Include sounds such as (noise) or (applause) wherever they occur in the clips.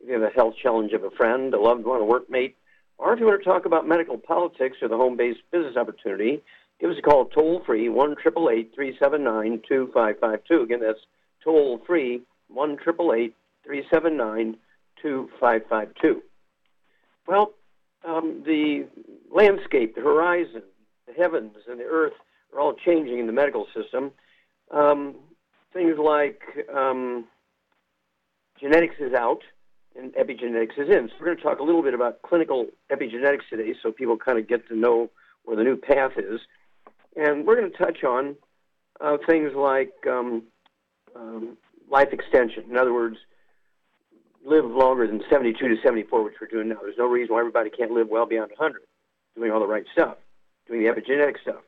if you have a health challenge of a friend, a loved one, a workmate, or if you want to talk about medical politics or the home based business opportunity, give us a call toll free 1 379 2552. Again, that's toll free 1 379 2552. Well, um, the landscape, the horizon, the heavens, and the earth are all changing in the medical system. Um, things like um, genetics is out and epigenetics is in. So we're going to talk a little bit about clinical epigenetics today so people kind of get to know where the new path is. And we're going to touch on uh, things like um, um, life extension. In other words, live longer than 72 to 74, which we're doing now. There's no reason why everybody can't live well beyond 100, doing all the right stuff, doing the epigenetic stuff.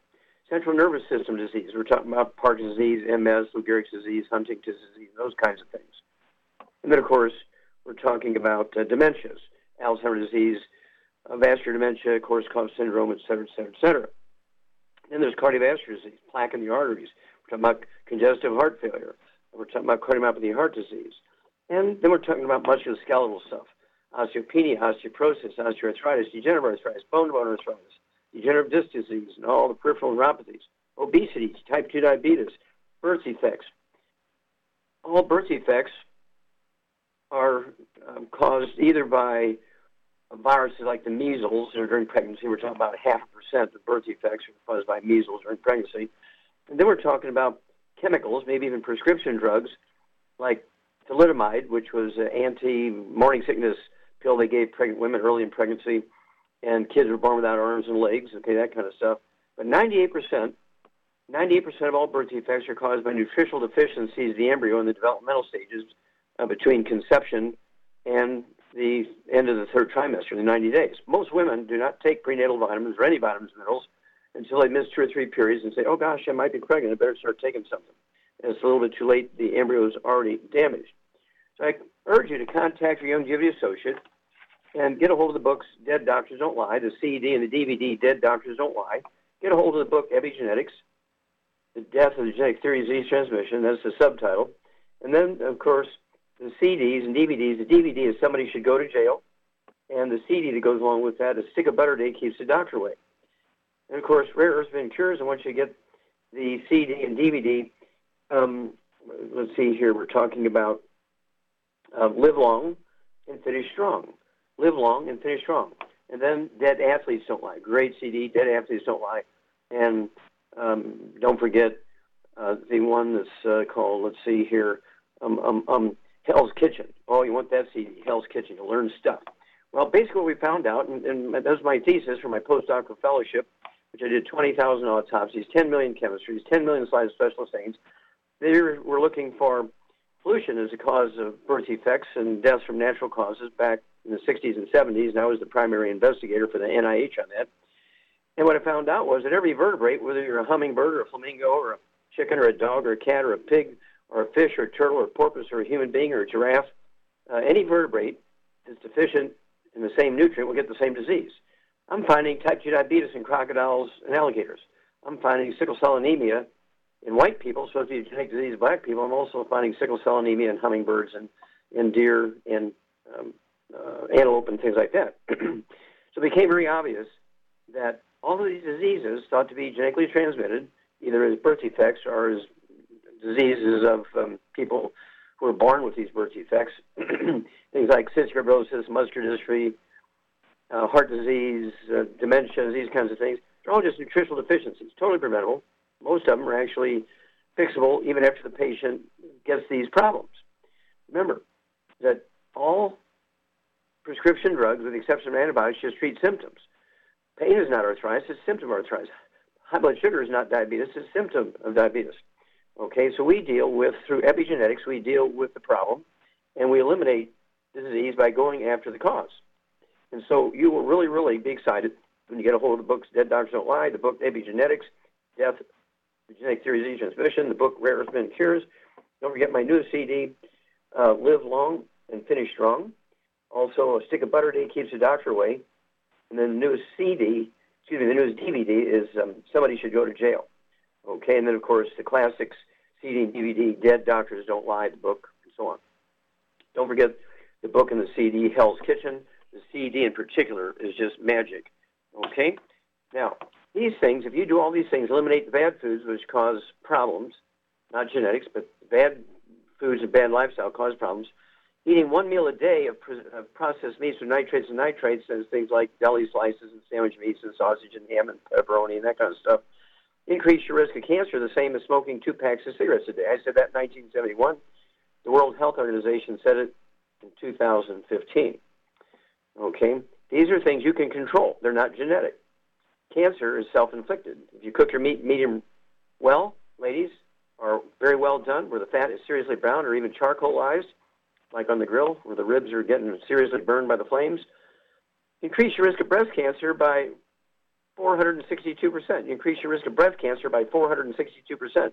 Central nervous system disease. We're talking about Parkinson's disease, MS, Lou Gehrig's disease, Huntington's disease, those kinds of things. And then, of course, we're talking about uh, dementias, Alzheimer's disease, uh, vascular dementia, Korsakoff syndrome, et cetera, et cetera, et cetera. Then there's cardiovascular disease, plaque in the arteries. We're talking about congestive heart failure. We're talking about cardiomyopathy heart disease. And then we're talking about musculoskeletal stuff, osteopenia, osteoporosis, osteoarthritis, degenerative arthritis, bone-to-bone arthritis, degenerative disc disease, and all the peripheral neuropathies, obesity, type 2 diabetes, birth defects. All birth defects are um, caused either by viruses like the measles or during pregnancy. We're talking about half a percent of birth defects are caused by measles during pregnancy. And then we're talking about chemicals, maybe even prescription drugs like thalidomide, which was an anti-morning sickness pill they gave pregnant women early in pregnancy, and kids were born without arms and legs, okay, that kind of stuff. But 98%, 98% of all birth defects are caused by nutritional deficiencies of the embryo in the developmental stages uh, between conception and the end of the third trimester, the 90 days. Most women do not take prenatal vitamins or any vitamins and minerals until they miss two or three periods and say, oh gosh, I might be pregnant, I better start taking something. And it's a little bit too late, the embryo is already damaged. So I urge you to contact your Youngevity associate and get a hold of the books Dead Doctors Don't Lie, the CD and the DVD Dead Doctors Don't Lie. Get a hold of the book Epigenetics, The Death of the Genetic Theory of Disease Transmission. That's the subtitle. And then, of course, the CDs and DVDs. The DVD is Somebody Should Go to Jail. And the CD that goes along with that is a Stick of Butter Day Keeps the Doctor Away. And, of course, Rare Earths and Cures. And once you get the CD and DVD, um, let's see here, we're talking about uh, Live Long and Finish Strong. Live Long and Finish Strong. And then Dead Athletes Don't Lie. Great CD, Dead Athletes Don't Lie. And um, don't forget uh, the one that's uh, called, let's see here, um, um, um, Hell's Kitchen. Oh, you want that CD, Hell's Kitchen, to learn stuff. Well, basically what we found out, and, and that was my thesis for my postdoctoral fellowship, which I did 20,000 autopsies, 10 million chemistries, 10 million slides of special stains. They were looking for pollution as a cause of birth defects and deaths from natural causes back in the 60s and 70s, and I was the primary investigator for the NIH on that. And what I found out was that every vertebrate, whether you're a hummingbird or a flamingo or a chicken or a dog or a cat or a pig or a fish or a turtle or a porpoise or a human being or a giraffe, uh, any vertebrate that's deficient in the same nutrient will get the same disease. I'm finding type 2 diabetes in crocodiles and alligators. I'm finding sickle cell anemia in white people, supposed to be a genetic disease in black people. I'm also finding sickle cell anemia in hummingbirds and in deer and um, uh, antelope and things like that. (clears throat) so it became very obvious that all of these diseases thought to be genetically transmitted, either as birth defects or as diseases of um, people who are born with these birth defects. (clears throat) things like cystic fibrosis, muscular dystrophy, uh, heart disease, uh, dementia, these kinds of things. They're all just nutritional deficiencies, totally preventable. Most of them are actually fixable even after the patient gets these problems. Remember that all prescription drugs, with the exception of antibiotics, just treat symptoms. Pain is not arthritis, it's symptom of arthritis. High blood sugar is not diabetes, it's a symptom of diabetes. Okay, so we deal with, through epigenetics, we deal with the problem and we eliminate the disease by going after the cause. And so you will really, really be excited when you get a hold of the books Dead Doctors Don't Lie, the book Epigenetics, Death, the Genetic Theories of Transmission, the book Rare Earth Men Cures. Don't forget my newest CD, uh, Live Long and Finish Strong. Also, A Stick of Butter Day Keeps the Doctor Away. And then the newest CD, excuse me, the newest DVD is um, Somebody Should Go to Jail. Okay, and then, of course, the classics, CD and DVD, Dead Doctors Don't Lie, the book, and so on. Don't forget the book and the CD, Hell's Kitchen. The CD in particular is just magic. Okay? Now, these things, if you do all these things, eliminate the bad foods which cause problems, not genetics, but bad foods and bad lifestyle cause problems. Eating one meal a day of, of processed meats with nitrites and nitrates, and things like deli slices and sandwich meats and sausage and ham and pepperoni and that kind of stuff, increase your risk of cancer the same as smoking two packs of cigarettes a day. I said that in 1971. The World Health Organization said it in 2015. Okay? These are things you can control. They're not genetic. Cancer is self-inflicted. If you cook your meat medium well, ladies, or very well done, where the fat is seriously browned or even charcoalized, like on the grill, where the ribs are getting seriously burned by the flames, increase your risk of breast cancer by 462%. You increase your risk of breast cancer by 462%.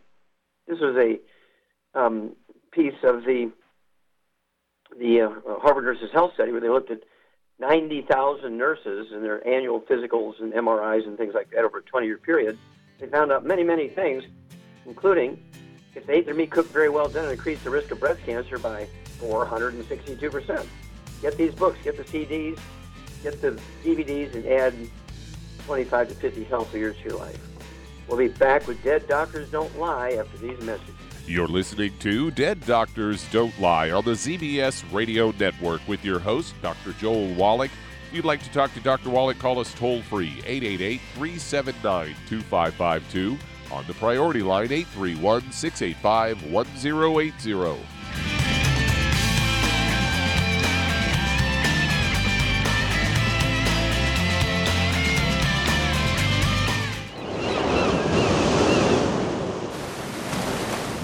This was a um, piece of the the uh, Harvard Nurses Health Study where they looked at 90,000 nurses and their annual physicals and MRIs and things like that over a 20 year period. They found out many, many things, including if they ate their meat cooked very well done, it increased the risk of breast cancer by 462%. Get these books, get the CDs, get the DVDs, and add 25 to 50 healthy years to your life. We'll be back with Dead Doctors Don't Lie after these messages. You're listening to Dead Doctors Don't Lie on the ZBS Radio Network with your host, Dr. Joel Wallach. If you'd like to talk to Dr. Wallach, call us toll free 888 379 2552 on the priority line 831 685 1080.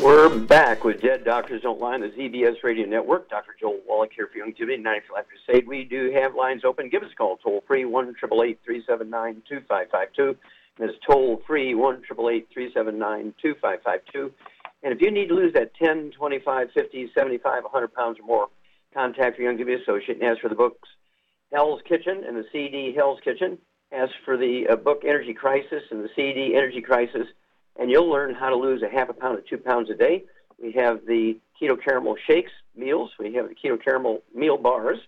We're back with Dead Doctors Don't Lie on the ZBS Radio Network. Dr. Joel Wallach here for Youngevity, 90 Life Crusade. We do have lines open. Give us a call, toll free, 1 379 2552. That's toll free, 1 379 2552. And if you need to lose that 10, 25, 50, 75, 100 pounds or more, contact your Youngevity associate and ask for the books Hell's Kitchen and the CD Hell's Kitchen. Ask for the uh, book Energy Crisis and the CD Energy Crisis and you'll learn how to lose a half a pound to two pounds a day. We have the keto caramel shakes meals. We have the keto caramel meal bars.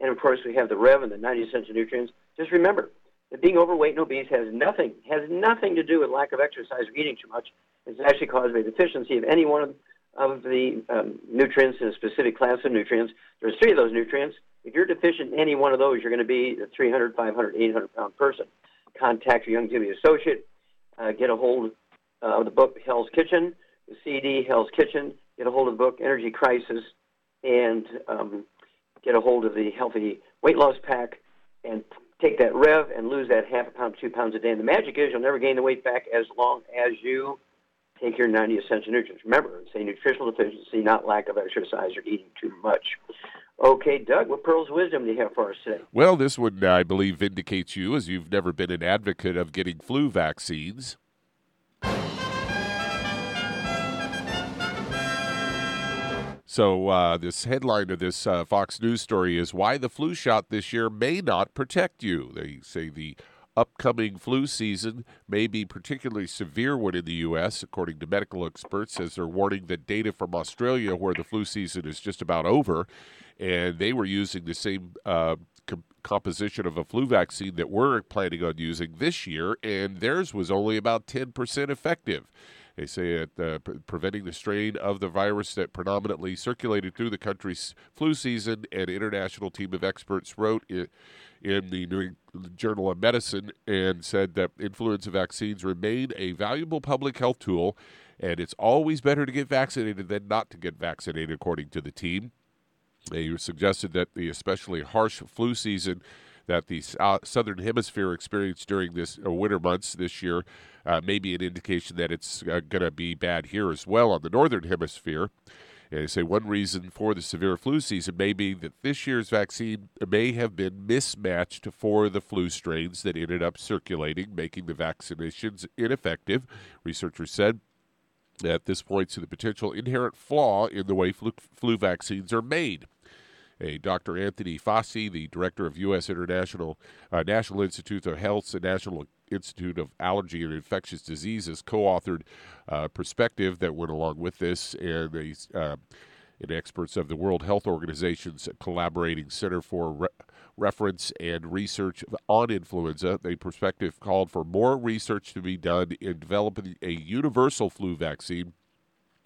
And of course, we have the Rev and the 90 essential nutrients. Just remember that being overweight and obese has nothing, has nothing to do with lack of exercise or eating too much. It's actually caused by deficiency of any one of, of the um, nutrients in a specific class of nutrients. There's three of those nutrients. If you're deficient in any one of those, you're going to be a 300, 500, 800 pound person. Contact your Youngevity associate. Uh, get a hold uh, of the book Hell's Kitchen, the CD Hell's Kitchen. Get a hold of the book Energy Crisis, and um, get a hold of the Healthy Weight Loss Pack, and take that Rev and lose that half a pound, two pounds a day. And the magic is you'll never gain the weight back as long as you take your 90 essential nutrients. Remember, it's a nutritional deficiency, not lack of exercise or eating too much. Okay, Doug, what pearls of wisdom do you have for us today? Well, this one, I believe, vindicates you as you've never been an advocate of getting flu vaccines. So, uh, this headline of this uh, Fox News story is why the flu shot this year may not protect you. They say the upcoming flu season may be particularly severe one in the U.S., according to medical experts, as they're warning that data from Australia, where the flu season is just about over, and they were using the same uh, com- composition of a flu vaccine that we're planning on using this year, and theirs was only about 10% effective. They say that uh, pre- preventing the strain of the virus that predominantly circulated through the country's flu season, an international team of experts wrote in, in the New Journal of Medicine and said that influenza vaccines remain a valuable public health tool, and it's always better to get vaccinated than not to get vaccinated, according to the team. They suggested that the especially harsh flu season that the southern hemisphere experienced during this uh, winter months this year uh, may be an indication that it's uh, going to be bad here as well on the northern hemisphere. And they say one reason for the severe flu season may be that this year's vaccine may have been mismatched for the flu strains that ended up circulating, making the vaccinations ineffective. Researchers said that this points to the potential inherent flaw in the way flu, flu vaccines are made. A Dr. Anthony Fauci, the director of U.S. International uh, National Institute of Health's and National Institute of Allergy and Infectious Diseases, co-authored uh, perspective that went along with this, and uh, and experts of the World Health Organization's collaborating Center for Re- Reference and Research on Influenza. The perspective called for more research to be done in developing a universal flu vaccine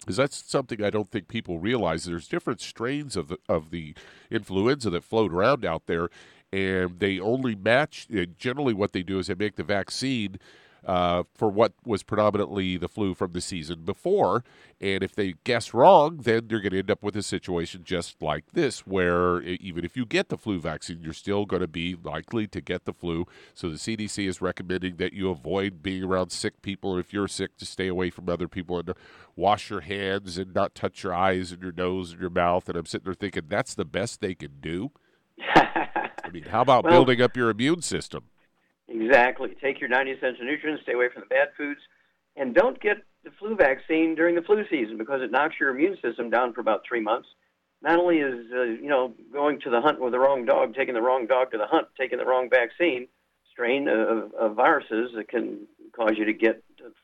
because that's something I don't think people realize. There's different strains of the, of the influenza that float around out there, and they only match. Uh, generally, what they do is they make the vaccine uh, for what was predominantly the flu from the season before. And if they guess wrong, then you're going to end up with a situation just like this, where even if you get the flu vaccine, you're still going to be likely to get the flu. So the CDC is recommending that you avoid being around sick people. If you're sick, to stay away from other people and wash your hands and not touch your eyes and your nose and your mouth. And I'm sitting there thinking that's the best they can do. (laughs) I mean, how about well, building up your immune system? Exactly. Take your 90 essential nutrients, stay away from the bad foods, and don't get the flu vaccine during the flu season because it knocks your immune system down for about three months. Not only is uh, you know going to the hunt with the wrong dog, taking the wrong dog to the hunt, taking the wrong vaccine strain of, of viruses that can cause you to get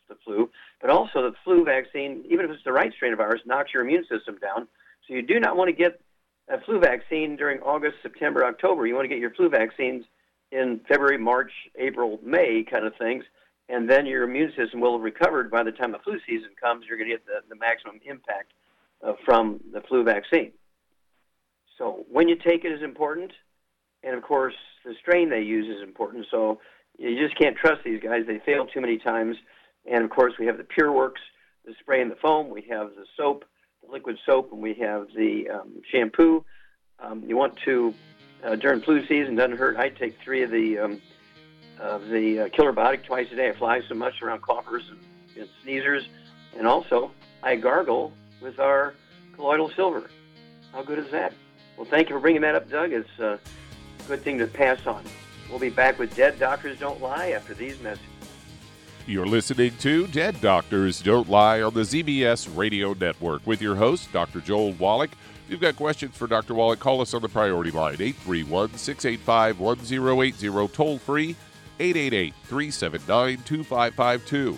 the flu, but also the flu vaccine, even if it's the right strain of virus, knocks your immune system down. So you do not want to get a flu vaccine during August, September, October. You want to get your flu vaccines in February, March, April, May kind of things, and then your immune system will have recovered by the time the flu season comes. You're going to get the, the maximum impact uh, from the flu vaccine. So when you take it is important, and of course the strain they use is important. So you just can't trust these guys; they fail too many times. And of course we have the PureWorks, the spray and the foam. We have the soap, the liquid soap, and we have the um, shampoo. Um, you want to uh, during flu season. Doesn't hurt. I take three of the um, of the uh, killer biotic twice a day. I fly so much around coughers and, and sneezers, and also I gargle with our colloidal silver. How good is that? Well, thank you for bringing that up, Doug. It's a good thing to pass on. We'll be back with Dead Doctors Don't Lie after these messages. You're listening to Dead Doctors Don't Lie on the ZBS Radio Network with your host, Dr. Joel Wallach. You've got questions for Dr. Wallach, call us on the priority line, 831 685 1080, toll free, 888 379 2552.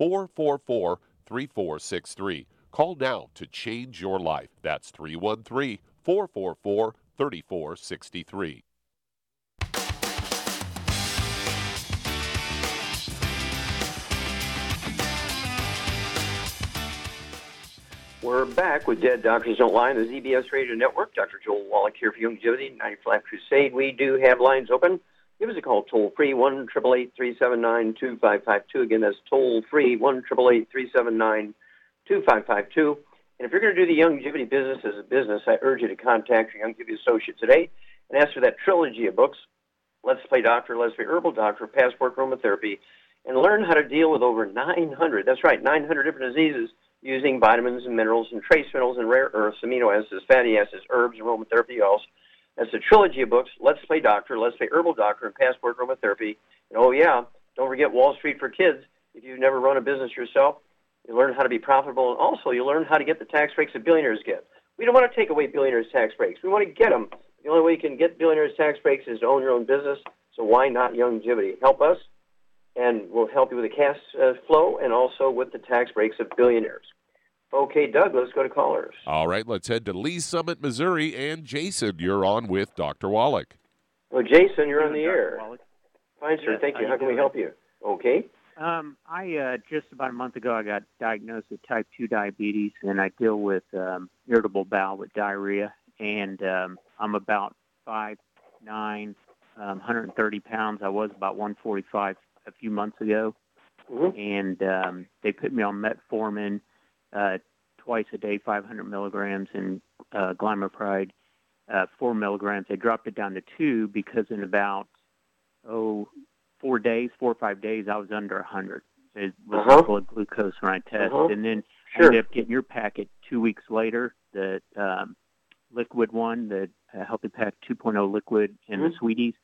444 3463. Call now to change your life. That's 313 444 3463. We're back with Dead Doctors Don't Lie on the ZBS Radio Network. Dr. Joel Wallach here for Youngevity, 90 Flat Crusade. We do have lines open. Give us a call toll free, 1 379 2552. Again, that's toll free, 1 379 2552. And if you're going to do the Youngevity business as a business, I urge you to contact your Youngevity associate today and ask for that trilogy of books Let's Play Doctor, Let's Play Herbal Doctor, Passport Aromatherapy, and learn how to deal with over 900, that's right, 900 different diseases using vitamins and minerals and trace minerals and rare earths, amino acids, fatty acids, herbs, aromatherapy oils. That's a trilogy of books, Let's Play Doctor, Let's Play Herbal Doctor, and Passport Aromatherapy. And oh yeah, don't forget Wall Street for Kids. If you've never run a business yourself, you learn how to be profitable, and also you learn how to get the tax breaks that billionaires get. We don't want to take away billionaires' tax breaks. We want to get them. The only way you can get billionaires' tax breaks is to own your own business. So why not Youngevity? Help us, and we'll help you with the cash uh, flow and also with the tax breaks of billionaires. Okay, Doug, let's go to callers. All right, let's head to Lee's Summit, Missouri. And Jason, you're on with Dr. Wallach. Well, Jason, you're on the air. Wallach. Fine, sir. Yes, Thank you. how How can we help you? Okay. Um, I uh, just about a month ago I got diagnosed with type two diabetes, and I deal with um, irritable bowel with diarrhea, and um, I'm about five nine, um, 130 pounds. I was about 145 a few months ago, Mhm. and um, they put me on metformin uh, twice a day, 500 milligrams, and uh, glimepiride, uh, four milligrams. They dropped it down to two because in about oh four days, four or five days, I was under 100. It was Uh-huh. blood glucose when I tested, Uh-huh. and then I Sure. ended up getting your packet two weeks later, the um, liquid one, the uh, Healthy Pack 2.0 liquid, and Mhm. the sweeties,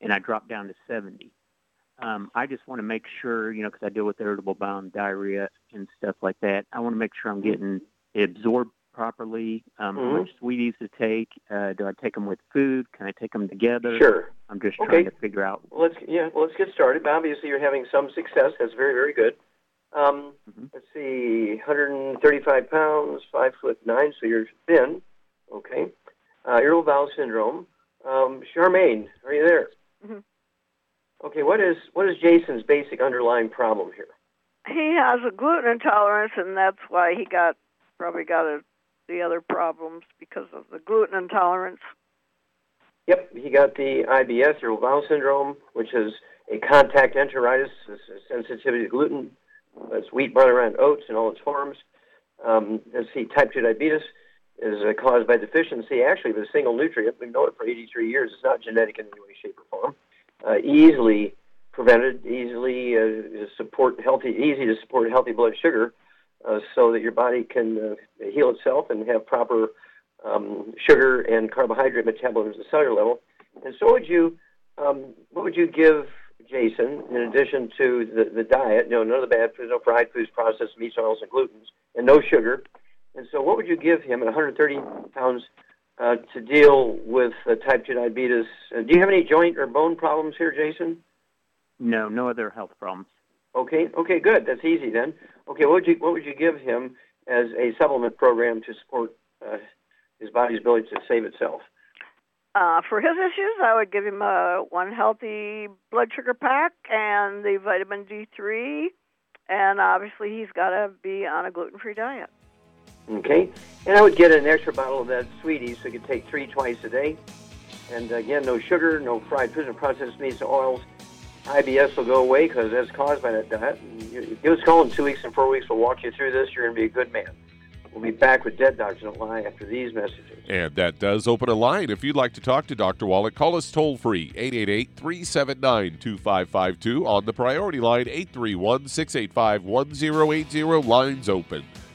and I dropped down to 70. Um, I just want to make sure, you know, because I deal with irritable bowel and diarrhea and stuff like that. I want to make sure I'm getting it absorbed properly. Um, How Mhm. much sweeties to take? Uh, do I take them with food? Can I take them together? Sure. I'm just Okay. trying to figure out. Well, let's yeah. Well, let's get started. Obviously, you're having some success. That's very, very good. Um, Mhm. Let's see, 135 pounds, five foot nine, so you're thin. Okay. Uh, irritable bowel syndrome. Um, Charmaine, are you there? Mhm. Okay. What is what is Jason's basic underlying problem here? He has a gluten intolerance, and that's why he got probably got a, the other problems because of the gluten intolerance. Yep, he got the IBS, irritable bowel syndrome, which is a contact enteritis, sensitivity to gluten. It's wheat, barley, and oats in all its forms. Um, let's see, type 2 diabetes is uh, caused by deficiency, actually, of a single nutrient. We've known it for 83 years. It's not genetic in any way, shape, or form. Uh, easily prevented, easily uh, support healthy, easy to support healthy blood sugar, uh, so that your body can uh, heal itself and have proper um, sugar and carbohydrate metabolism at the cellular level. And so, would you, um, what would you give Jason in addition to the, the diet? No, none of the bad foods, no fried foods, processed meats, oils, and glutens, and no sugar. And so, what would you give him at 130 pounds uh, to deal with uh, type 2 diabetes? Uh, do you have any joint or bone problems here, Jason? No, no other health problems. Okay, okay, good. That's easy then. Okay, what would you what would you give him as a supplement program to support uh, his body's ability to save itself? Uh, for his issues, I would give him uh, one healthy blood sugar pack and the vitamin D3, and obviously he's got to be on a gluten-free diet. Okay, and I would get an extra bottle of that sweetie so you could take three twice a day. And again, no sugar, no fried foods, no processed meats, oils. IBS will go away because that's caused by that diet. Give us a call in two weeks and four weeks. We'll walk you through this. You're going to be a good man. We'll be back with Dead Doctors Don't Lie after these messages. And that does open a line. If you'd like to talk to Dr. Wallach, call us toll free 888 379 2552 on the priority line 831 685 1080. Lines open.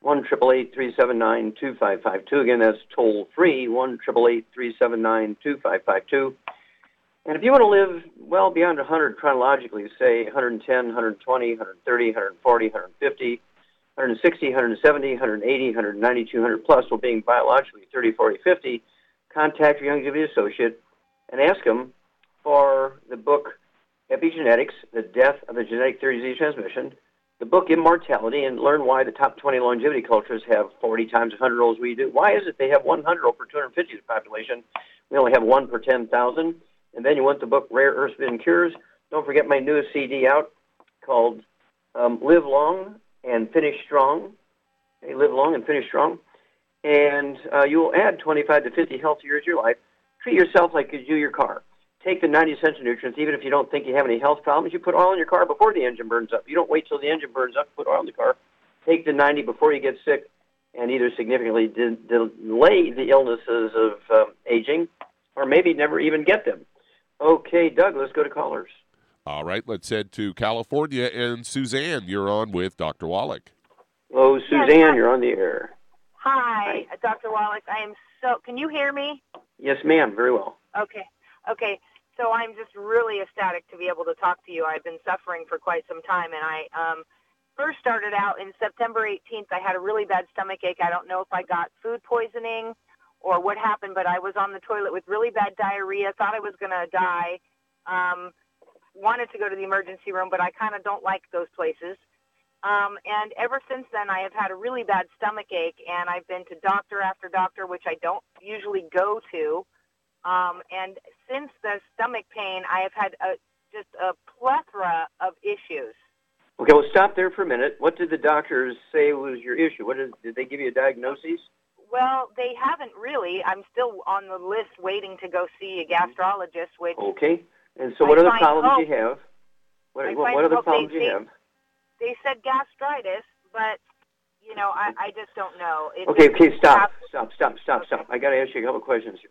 one triple eight three seven nine two five five two. Again, that's toll free one triple eight three seven nine two five five two. And if you want to live well beyond 100 chronologically, say 110, 120, 130, 140, 150, 160, 170, 180, 190, 200 plus, while being biologically 30, 40, 50, contact your Young Youngevity associate and ask them for the book Epigenetics: The Death of the Genetic Theory of Disease Transmission the book Immortality and learn why the top 20 longevity cultures have 40 times 100 year olds we do. Why is it they have 100 per 250 of the population? We only have one per 10,000. And then you want the book Rare Earth Forbidden Cures. Don't forget my newest CD out called um, Live Long and Finish Strong. Okay, live long and finish strong. And uh, you will add 25 to 50 healthy years to your life. Treat yourself like you do your car take the 90 essential nutrients, even if you don't think you have any health problems. You put oil in your car before the engine burns up. You don't wait till the engine burns up to put oil in the car. Take the 90 before you get sick and either significantly de- delay the illnesses of um, aging or maybe never even get them. Okay, Doug, let's go to callers. All right, let's head to California. And Suzanne, you're on with Dr. Wallach. Hello, Suzanne, you're on the air. Hi, Hi, Dr. Wallach. I am so. Can you hear me? Yes, ma'am. Very well. Okay. Okay. So I'm just really ecstatic to be able to talk to you. I've been suffering for quite some time, and I um, first started out in September 18th. I had a really bad stomach ache. I don't know if I got food poisoning or what happened, but I was on the toilet with really bad diarrhea. Thought I was going to die. Um, wanted to go to the emergency room, but I kind of don't like those places. Um, and ever since then, I have had a really bad stomach ache, and I've been to doctor after doctor, which I don't usually go to. Um, and since the stomach pain, I have had a, just a plethora of issues. Okay, well, stop there for a minute. What did the doctors say was your issue? What did, did they give you a diagnosis? Well, they haven't really. I'm still on the list waiting to go see a mm-hmm. gastrologist. Which okay, and so what I other problems do you have? What, I what, what other problems they, do you they, have? They said gastritis, but you know, I, I just don't know. It, okay, okay, stop, stop, stop, stop, stop. I got to ask you a couple questions here.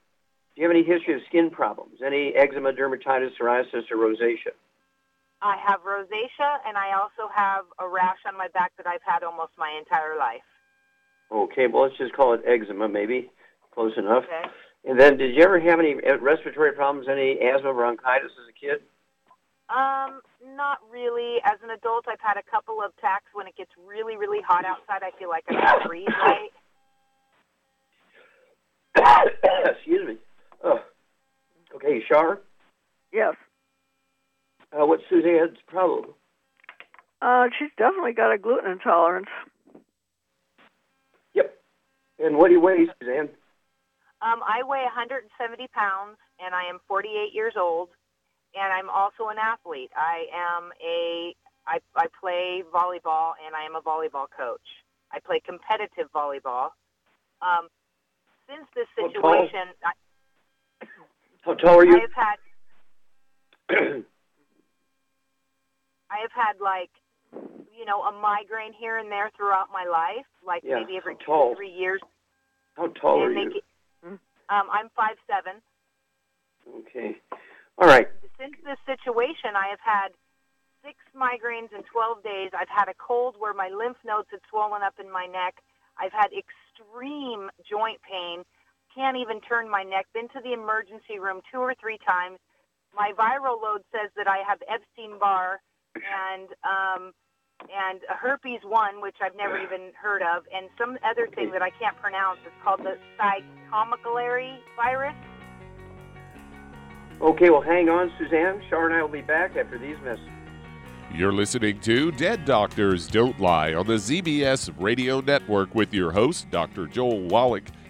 Do you have any history of skin problems? Any eczema, dermatitis, psoriasis, or rosacea? I have rosacea, and I also have a rash on my back that I've had almost my entire life. Okay, well, let's just call it eczema, maybe. Close enough. Okay. And then, did you ever have any uh, respiratory problems, any asthma, bronchitis as a kid? Um, not really. As an adult, I've had a couple of attacks when it gets really, really hot outside. I feel like I can't breathe right. (coughs) Excuse me. Oh. Okay, Shar. Yes. Uh, what's Suzanne's problem? Uh, she's definitely got a gluten intolerance. Yep. And what do you weigh, Suzanne? Um, I weigh 170 pounds, and I am 48 years old, and I'm also an athlete. I am a I, I play volleyball, and I am a volleyball coach. I play competitive volleyball. Um, since this How tall? situation, I, How tall are you? I have had (clears throat) I have had like you know a migraine here and there throughout my life, like Yeah, maybe every two or three years. How tall are you? Um, I'm five seven. Okay. All right. Since this situation, I have had six migraines in 12 days. I've had a cold where my lymph nodes had swollen up in my neck. I've had extreme joint pain. Can't even turn my neck. Been to the emergency room two or three times. My viral load says that I have Epstein Barr and um, and a herpes one, which I've never even heard of, and some other thing that I can't pronounce. It's called the cytomegalory virus. Okay, well, hang on, Suzanne. Shar and I will be back after these messages. You're listening to Dead Doctors Don't Lie on the ZBS Radio Network with your host, Dr. Joel Wallach.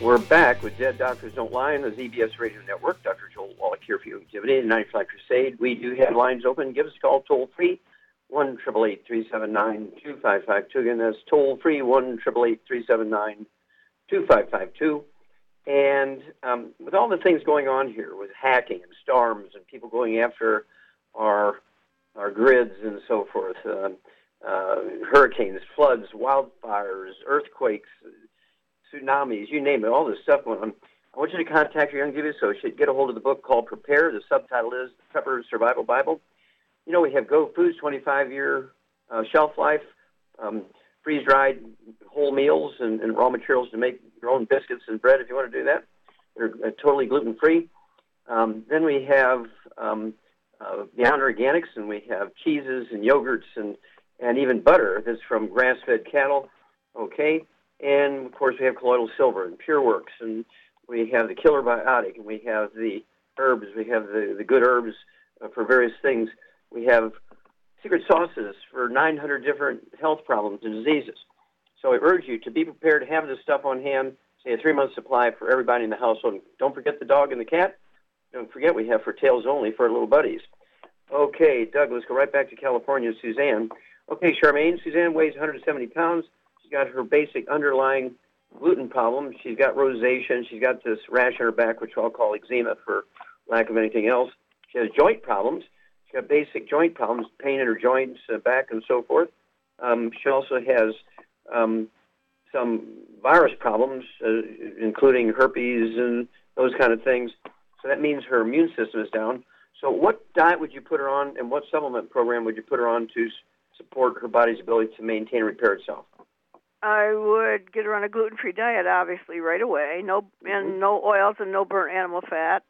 We're back with Dead Doctors Don't Lie on the ZBS Radio Network. Dr. Joel Wallach here for Youngevity 95 Crusade. We do have lines open. Give us a call toll free, 1 2552 Again, that's toll free, 1 2552 And um, with all the things going on here with hacking and storms and people going after our, our grids and so forth, uh, uh, hurricanes, floods, wildfires, earthquakes, tsunamis, you name it, all this stuff going on. I want you to contact your Youngevity associate. Get a hold of the book called Prepare. The subtitle is Prepper Survival Bible. You know, we have Go Foods, 25 year uh, shelf life, um, freeze dried whole meals and, and, raw materials to make your own biscuits and bread if you want to do that. They're uh, totally gluten free. Um, then we have um, uh, Beyond Organics, and we have cheeses and yogurts and, and even butter that's from grass fed cattle Okay, and of course we have colloidal silver and PureWorks, and we have the killer biotic, and we have the herbs, we have the, the good herbs uh, for various things. We have secret sauces for 900 different health problems and diseases. So I urge you to be prepared to have this stuff on hand, say a three month supply for everybody in the household. Don't forget the dog and the cat. Don't forget we have for tails only for our little buddies. Okay, Doug, let's go right back to California. Suzanne. Okay, Charmaine. Suzanne weighs 170 pounds. She's got her basic underlying gluten problem. She's got rosacea. She's got this rash on her back, which I'll call eczema for lack of anything else. She has joint problems. She's got basic joint problems, pain in her joints, uh, back, and so forth. Um, she also has um, some virus problems, uh, including herpes and those kind of things. So that means her immune system is down. So, what diet would you put her on, and what supplement program would you put her on to support her body's ability to maintain and repair itself? I would get her on a gluten-free diet, obviously, right away. No and Mm-hmm. no oils and no burnt animal fat.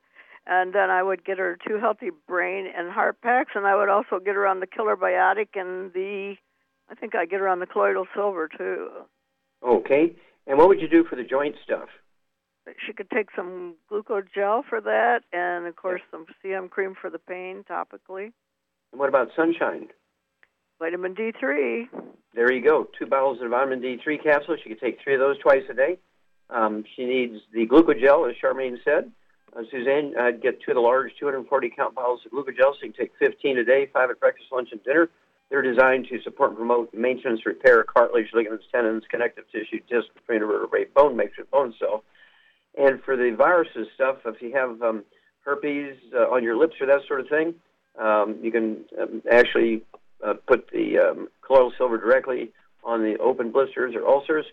And then I would get her two healthy brain and heart packs, and I would also get her on the killer biotic and the, I think I get her on the colloidal silver too. Okay. And what would you do for the joint stuff? She could take some glucogel for that, and of course some CM cream for the pain topically. And what about sunshine? Vitamin D3. There you go. Two bottles of vitamin D3 capsules. She could take three of those twice a day. Um, she needs the glucogel, as Charmaine said. Uh, Suzanne, I'd get two of the large 240 count bottles of glucogel, so you can take 15 a day, five at breakfast, lunch, and dinner. They're designed to support and promote maintenance, repair, cartilage, ligaments, tendons, connective tissue, disc, between vertebrae, bone makes matrix, bone cell. And for the viruses stuff, if you have um, herpes uh, on your lips or that sort of thing, um, you can um, actually uh, put the um, colloidal silver directly on the open blisters or ulcers.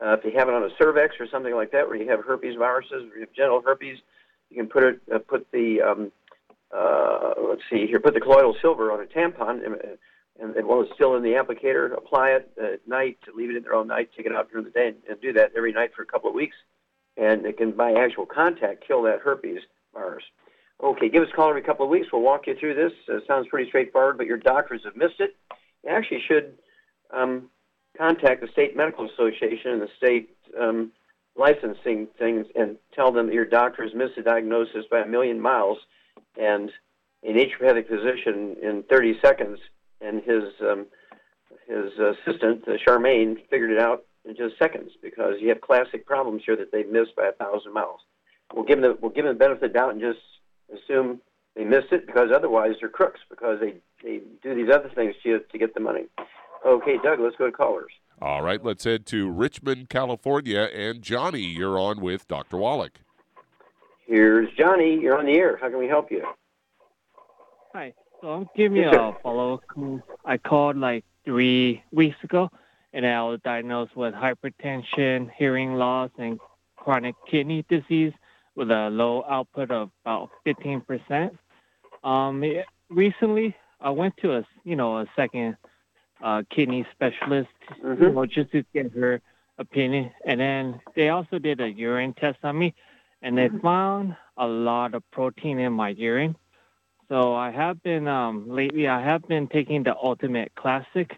Uh, if you have it on a cervix or something like that, where you have herpes viruses, or you have genital herpes, you can put it, uh, put the, um, uh, let's see here, put the colloidal silver on a tampon, and, and, and while it's still in the applicator, apply it at night, leave it in there all night, take it out during the day, and, and do that every night for a couple of weeks, and it can, by actual contact, kill that herpes virus. Okay, give us a call every couple of weeks. We'll walk you through this. Uh, sounds pretty straightforward, but your doctors have missed it. You actually should um, contact the state medical association and the state um, licensing things and tell them that your doctor has missed a diagnosis by a million miles, and a naturopathic physician in 30 seconds and his um, his assistant uh, Charmaine figured it out in just seconds because you have classic problems here that they've missed by a thousand miles. We'll give them the, we'll give them the benefit of the doubt and just assume they missed it because otherwise they're crooks because they they do these other things to to get the money. Okay, Doug, let's go to callers. All right, let's head to Richmond, California. And Johnny, you're on with Dr. Wallach. Here's Johnny. You're on the air. How can we help you? Hi. Um, so I'm giving you Yes, a follow up. I called like three weeks ago, and I was diagnosed with hypertension, hearing loss, and chronic kidney disease with a low output of about 15%. Um, recently, I went to a you know a second uh, kidney specialist, you Mhm. know, just to get her opinion, and then they also did a urine test on me, and they found a lot of protein in my urine. So I have been um, lately. I have been taking the Ultimate Classic,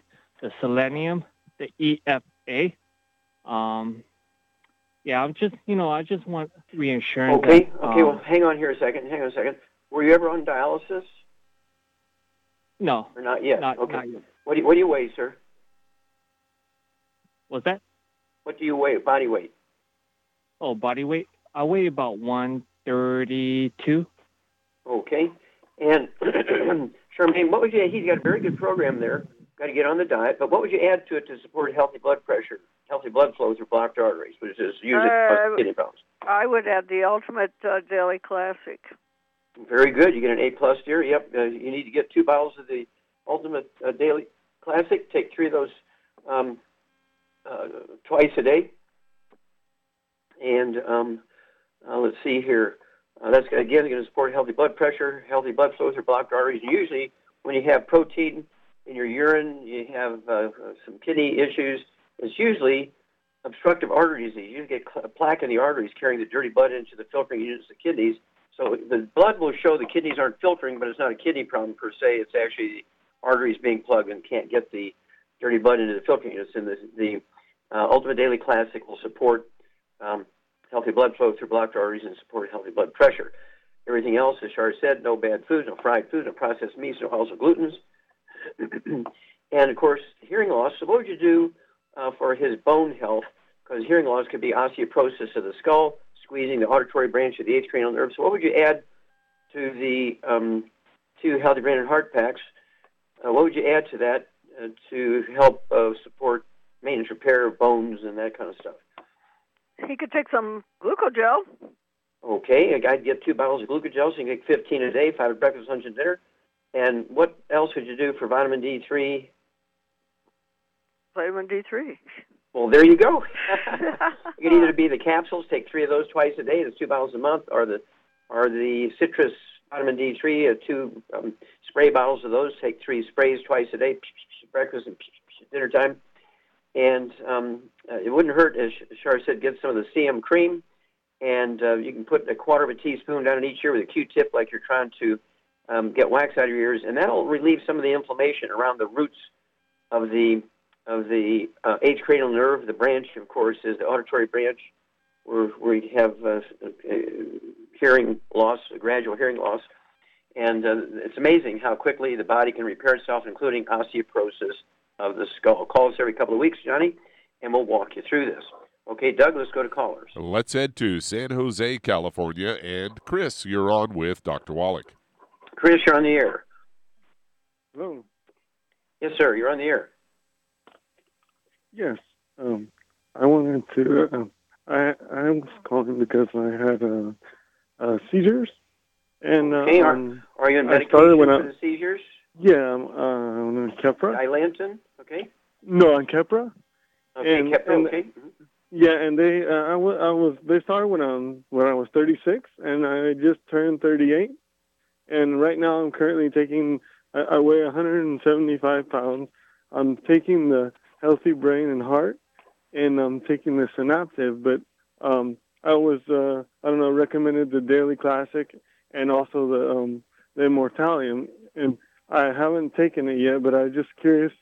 the Selenium, the EFA. Um, yeah, I'm just you know I just want reassurance. Okay. that, Okay. um, Well, hang on here a second. Hang on a second. Were you ever on dialysis no, or not yet? not okay. not yet. What do you, what do you weigh, sir? Was that? What do you weigh? Body weight? Oh, body weight. I weigh about 132. Okay. And (clears throat) Charmaine, what would you? He's got a very good program there. Got to get on the diet, but what would you add to it to support healthy blood pressure, healthy blood flow through blocked arteries, which is usually Uh, kidney problems? I would add the Ultimate uh, Daily Classic. Very good. You get an A plus dear. Yep. Uh, you need to get two bottles of the Ultimate uh, Daily Classic. Take three of those um, uh, twice a day. And um, uh, let's see here. Uh, that's again going to support healthy blood pressure, healthy blood flow through blocked arteries. And usually, when you have protein in your urine, you have uh, some kidney issues. It's usually obstructive artery disease. You get plaque in the arteries carrying the dirty blood into the filtering units of the kidneys. So the blood will show the kidneys aren't filtering, but it's not a kidney problem per se. It's actually the arteries being plugged and can't get the dirty blood into the filtering units. And the, the Uh, Ultimate Daily Classic will support um, healthy blood flow through blocked arteries and support healthy blood pressure. Everything else, as Shar said, no bad foods, no fried food, no processed meats, no also glutens. (clears throat) and of course, hearing loss. So, what would you do uh, for his bone health? Because hearing loss could be osteoporosis of the skull, squeezing the auditory branch of the eighth cranial nerve. So, what would you add to the um, two healthy brain and heart packs? Uh, what would you add to that uh, to help uh, support maintenance, repair of bones, and that kind of stuff? He could take some glucogel. Okay, I'd get two bottles of glucogel, so you can get 15 a day, five at breakfast, lunch, and dinner. And what else would you do for vitamin D3? Vitamin D3. Well, there you go. (laughs) you can either be the capsules, take three of those twice a day, that's two bottles a month, or the or the citrus vitamin D3, uh, two um, spray bottles of those, take three sprays twice a day, breakfast and dinner time. And um, uh, it wouldn't hurt, as Shar said, get some of the CM cream, and uh, you can put a quarter of a teaspoon down in each ear with a Q-tip, like you're trying to um, get wax out of your ears, and that'll relieve some of the inflammation around the roots of the of the uh, eighth cranial nerve. The branch, of course, is the auditory branch, where where you have uh, uh, hearing loss, gradual hearing loss, and uh, it's amazing how quickly the body can repair itself, including osteoporosis of the skull. Call us every couple of weeks, Johnny, and we'll walk you through this. Okay, Doug, let's go to callers. Let's head to San Jose, California, and Chris, you're on with Dr. Wallach. Chris, you're on the air. Hello. Yes, sir. You're on the air. Yes. Um, I wanted to. Uh, I I was calling because I had uh, uh, seizures, and uh, okay, are, um, are you in I medication started when for I- the seizures? yeah, I'm, uh, I'm on Keppra. Dilantin? Okay. No, on Keppra. Okay, And- Keppra, and- okay. Yeah, and they uh, I was they started when I when I was 36, and I just turned 38, and right now I'm currently taking I, I weigh 175 pounds. I'm taking the Healthy Brain and Heart, and I'm taking the Synaptive. But um, I was uh, I don't know recommended the Daily Classic and also the um, the Immortalium, and I haven't taken it yet. But I'm just curious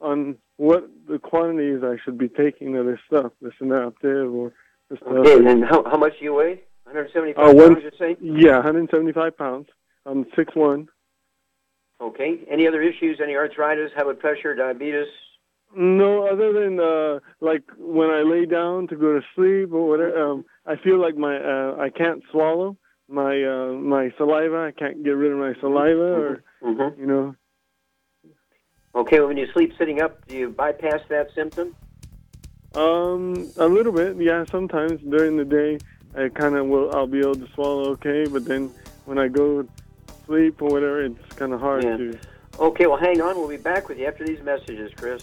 on what the quantities I should be taking of this stuff, the Synaptive or the stuff. Okay, and then how, how much do you weigh? 175 Uh, one, pounds, you say? yeah, 175 pounds. I'm six one. Okay. Any other issues? Any arthritis, high blood pressure, diabetes? No, other than uh, like when I lay down to go to sleep or whatever, um, I feel like my uh, I can't swallow my uh, my saliva. I can't get rid of my saliva, or Mm-hmm. you know. Okay, well, when you sleep sitting up, do you bypass that symptom? Um, a little bit, yeah. Sometimes during the day, I kind of will. I'll be able to swallow okay, but then when I go to sleep or whatever, it's kind of hard Yeah. to. Okay, well, hang on. We'll be back with you after these messages, Chris.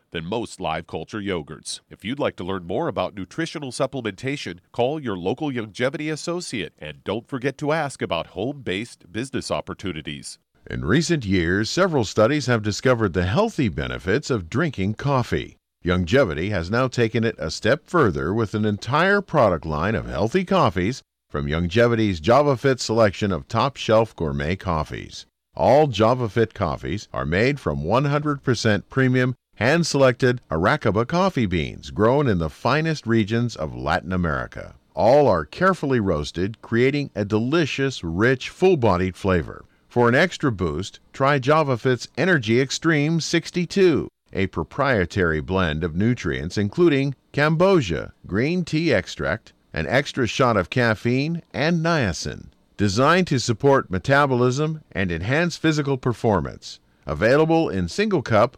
than most live culture yogurts. If you'd like to learn more about nutritional supplementation, call your local Youngevity associate and don't forget to ask about home based business opportunities. In recent years, several studies have discovered the healthy benefits of drinking coffee. Youngevity has now taken it a step further with an entire product line of healthy coffees from Youngevity's JavaFit selection of top shelf gourmet coffees. All JavaFit coffees are made from 100% premium, hand selected Arabica coffee beans grown in the finest regions of Latin America. All are carefully roasted, creating a delicious, rich, full bodied flavor. For an extra boost, try JavaFit's Energy Extreme 62, a proprietary blend of nutrients including cambogia, green tea extract, an extra shot of caffeine, and niacin. Designed to support metabolism and enhance physical performance. Available in single cup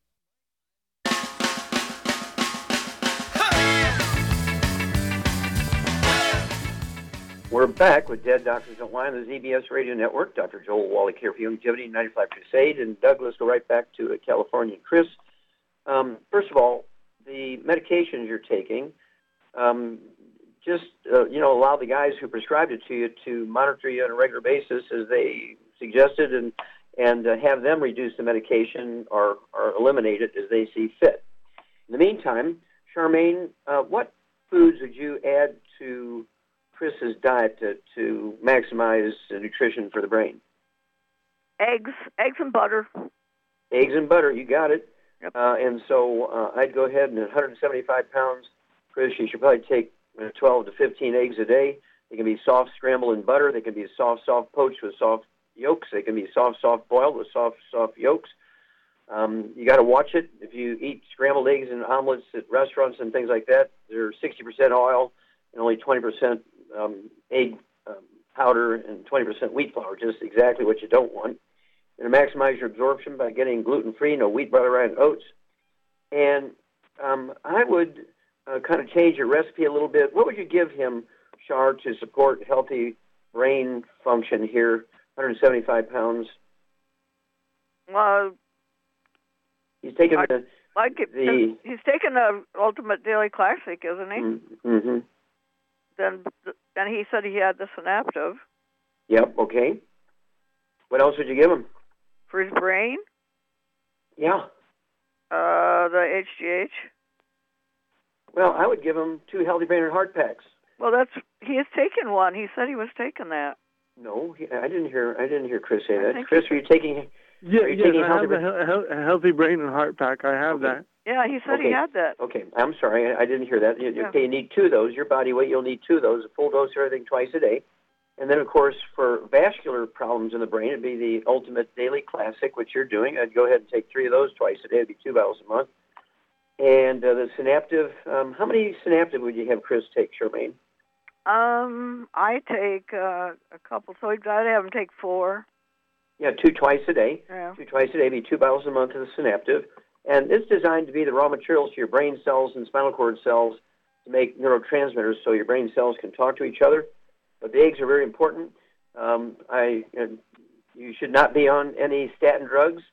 We're back with Dead Doctors Don't Lie on the ZBS Radio Network. Dr. Joel Wallach here for Youngevity 95 Crusade. And Doug, let's go right back to California. Chris, um, first of all, the medications you're taking, um, just uh, you know, allow the guys who prescribed it to you to monitor you on a regular basis as they suggested, and and uh, have them reduce the medication or, or eliminate it as they see fit. In the meantime, Charmaine, uh, what foods would you add to Chris's diet to, to maximize the nutrition for the brain? Eggs, eggs and butter. Eggs and butter, you got it. Yep. Uh, and so uh, I'd go ahead and at 175 pounds, Chris, you should probably take uh, 12 to 15 eggs a day. They can be soft scrambled in butter. They can be soft, soft poached with soft yolks. They can be soft, soft boiled with soft, soft yolks. Um, you got to watch it. If you eat scrambled eggs and omelets at restaurants and things like that, they're 60% oil and only 20% um, egg um, powder and 20% wheat flour, just exactly what you don't want. And to maximize your absorption by getting gluten-free, no wheat, butter, rye, and oats. And um, I would uh, kind of change your recipe a little bit. What would you give him, Char, to support healthy brain function here 175 pounds. Well, he's taking I, the, like it, the he's taking the Ultimate Daily Classic, isn't he? mm-hmm. Then, then he said he had the Synaptive Yep. Okay. What else would you give him? for his brain. Yeah. Uh, the HGH. Well, I would give him two healthy brain and heart packs. Well, that's he has taken one. He said he was taking that. No, he, I didn't hear. I didn't hear Chris say that. Chris, are you taking? Yeah, Are you yes, taking I healthy have the brain? he- he- healthy brain and heart pack. I have that. Yeah, he said he had that. Okay, I'm sorry, I, I didn't hear that. You, Yeah. Okay, you need two of those. Your body weight, you'll need two of those. A full dose of everything twice a day. And then, of course, for vascular problems in the brain, it'd be the Ultimate Daily Classic, which you're doing. I'd go ahead and take three of those twice a day. It'd be two bottles a month. And uh, the Synaptive, um, how many Synaptive would you have Chris take, Charmaine? Um, I take uh, a couple, so I'd have him take four. Yeah, two twice a day. Yeah. Two twice a day, be two bottles a month of the Synaptive. And it's designed to be the raw materials to your brain cells and spinal cord cells to make neurotransmitters so your brain cells can talk to each other. But the eggs are very important. Um, I, uh, you should not be on any statin drugs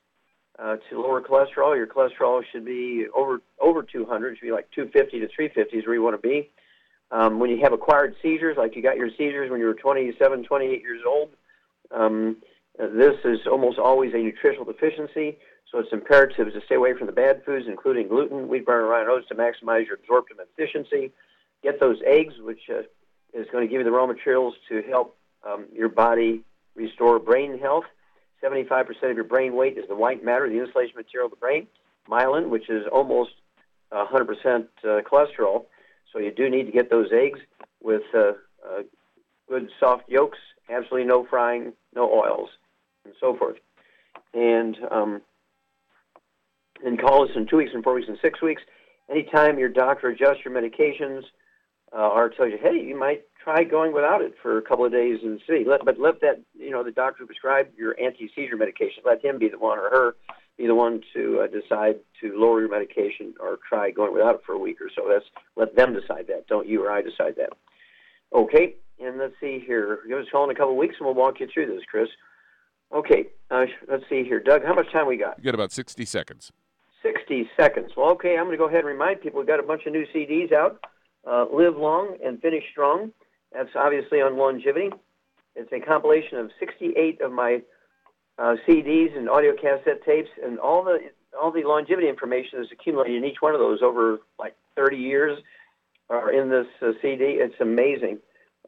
uh, to lower cholesterol. Your cholesterol should be over over 200. It should be like 250 to 350 is where you want to be. Um, when you have acquired seizures, like you got your seizures when you were 27, 28 years old, um, this is almost always a nutritional deficiency. So it's imperative to stay away from the bad foods, including gluten, wheat, bran, rye, and oats, to maximize your absorptive efficiency. get those eggs, which uh, is going to give you the raw materials to help um, your body restore brain health. 75% of your brain weight is the white matter, the insulation material of the brain. Myelin, which is almost 100% uh, cholesterol. So you do need to get those eggs with uh, uh, good soft yolks, absolutely no frying, no oils, and so forth. And um, and call us in two weeks, and four weeks, and six weeks. Anytime your doctor adjusts your medications uh, or tells you, hey, you might try going without it for a couple of days and see. Let, but let that, you know, the doctor who prescribed your anti-seizure medication, let him be the one or her be the one to uh, decide to lower your medication or try going without it for a week or so. That's let them decide that. Don't you or I decide that. Okay, and let's see here. Give us a call in a couple of weeks, and we'll walk you through this, Chris. Okay, uh, let's see here, Doug. How much time we got? You got about sixty seconds. 60 seconds. Well, okay, I'm going to go ahead and remind people we've got a bunch of new CDs out. Uh, Live Long and Finish Strong. That's obviously on longevity. It's a compilation of 68 of my uh, CDs and audio cassette tapes, and all the all the longevity information that's accumulated in each one of those over like 30 years are in this uh, CD. It's amazing.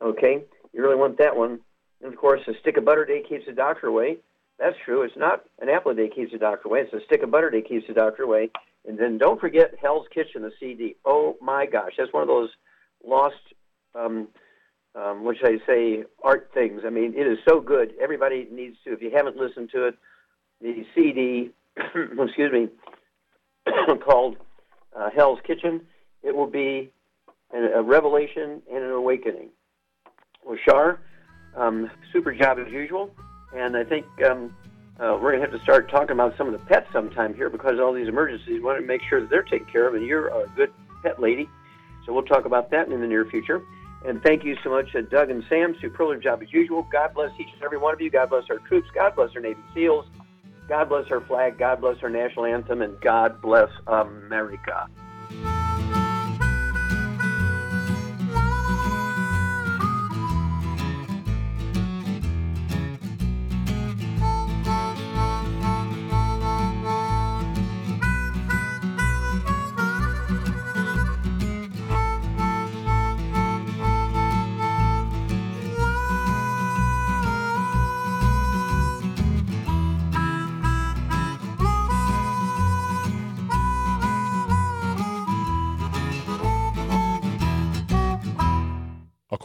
Okay, you really want that one. And of course, a stick of butter day keeps the doctor away. That's true. It's not an apple a day keeps the doctor away. It's a stick of butter a day keeps the doctor away. And then don't forget Hell's Kitchen, the CD. Oh my gosh, that's one of those lost, um, um, what should I say, art things. I mean, it is so good. Everybody needs to. If you haven't listened to it, the CD, (clears throat) excuse me, (coughs) called uh, Hell's Kitchen, it will be a, a revelation and an awakening. Well, Shar, um, super job as usual. And I think um, uh, we're going to have to start talking about some of the pets sometime here because all these emergencies. We want to make sure that they're taken care of, and you're a good pet lady. So we'll talk about that in the near future. And thank you so much, uh, Doug and Sam. Superlative job as usual. God bless each and every one of you. God bless our troops. God bless our Navy SEALs. God bless our flag. God bless our national anthem. And God bless America.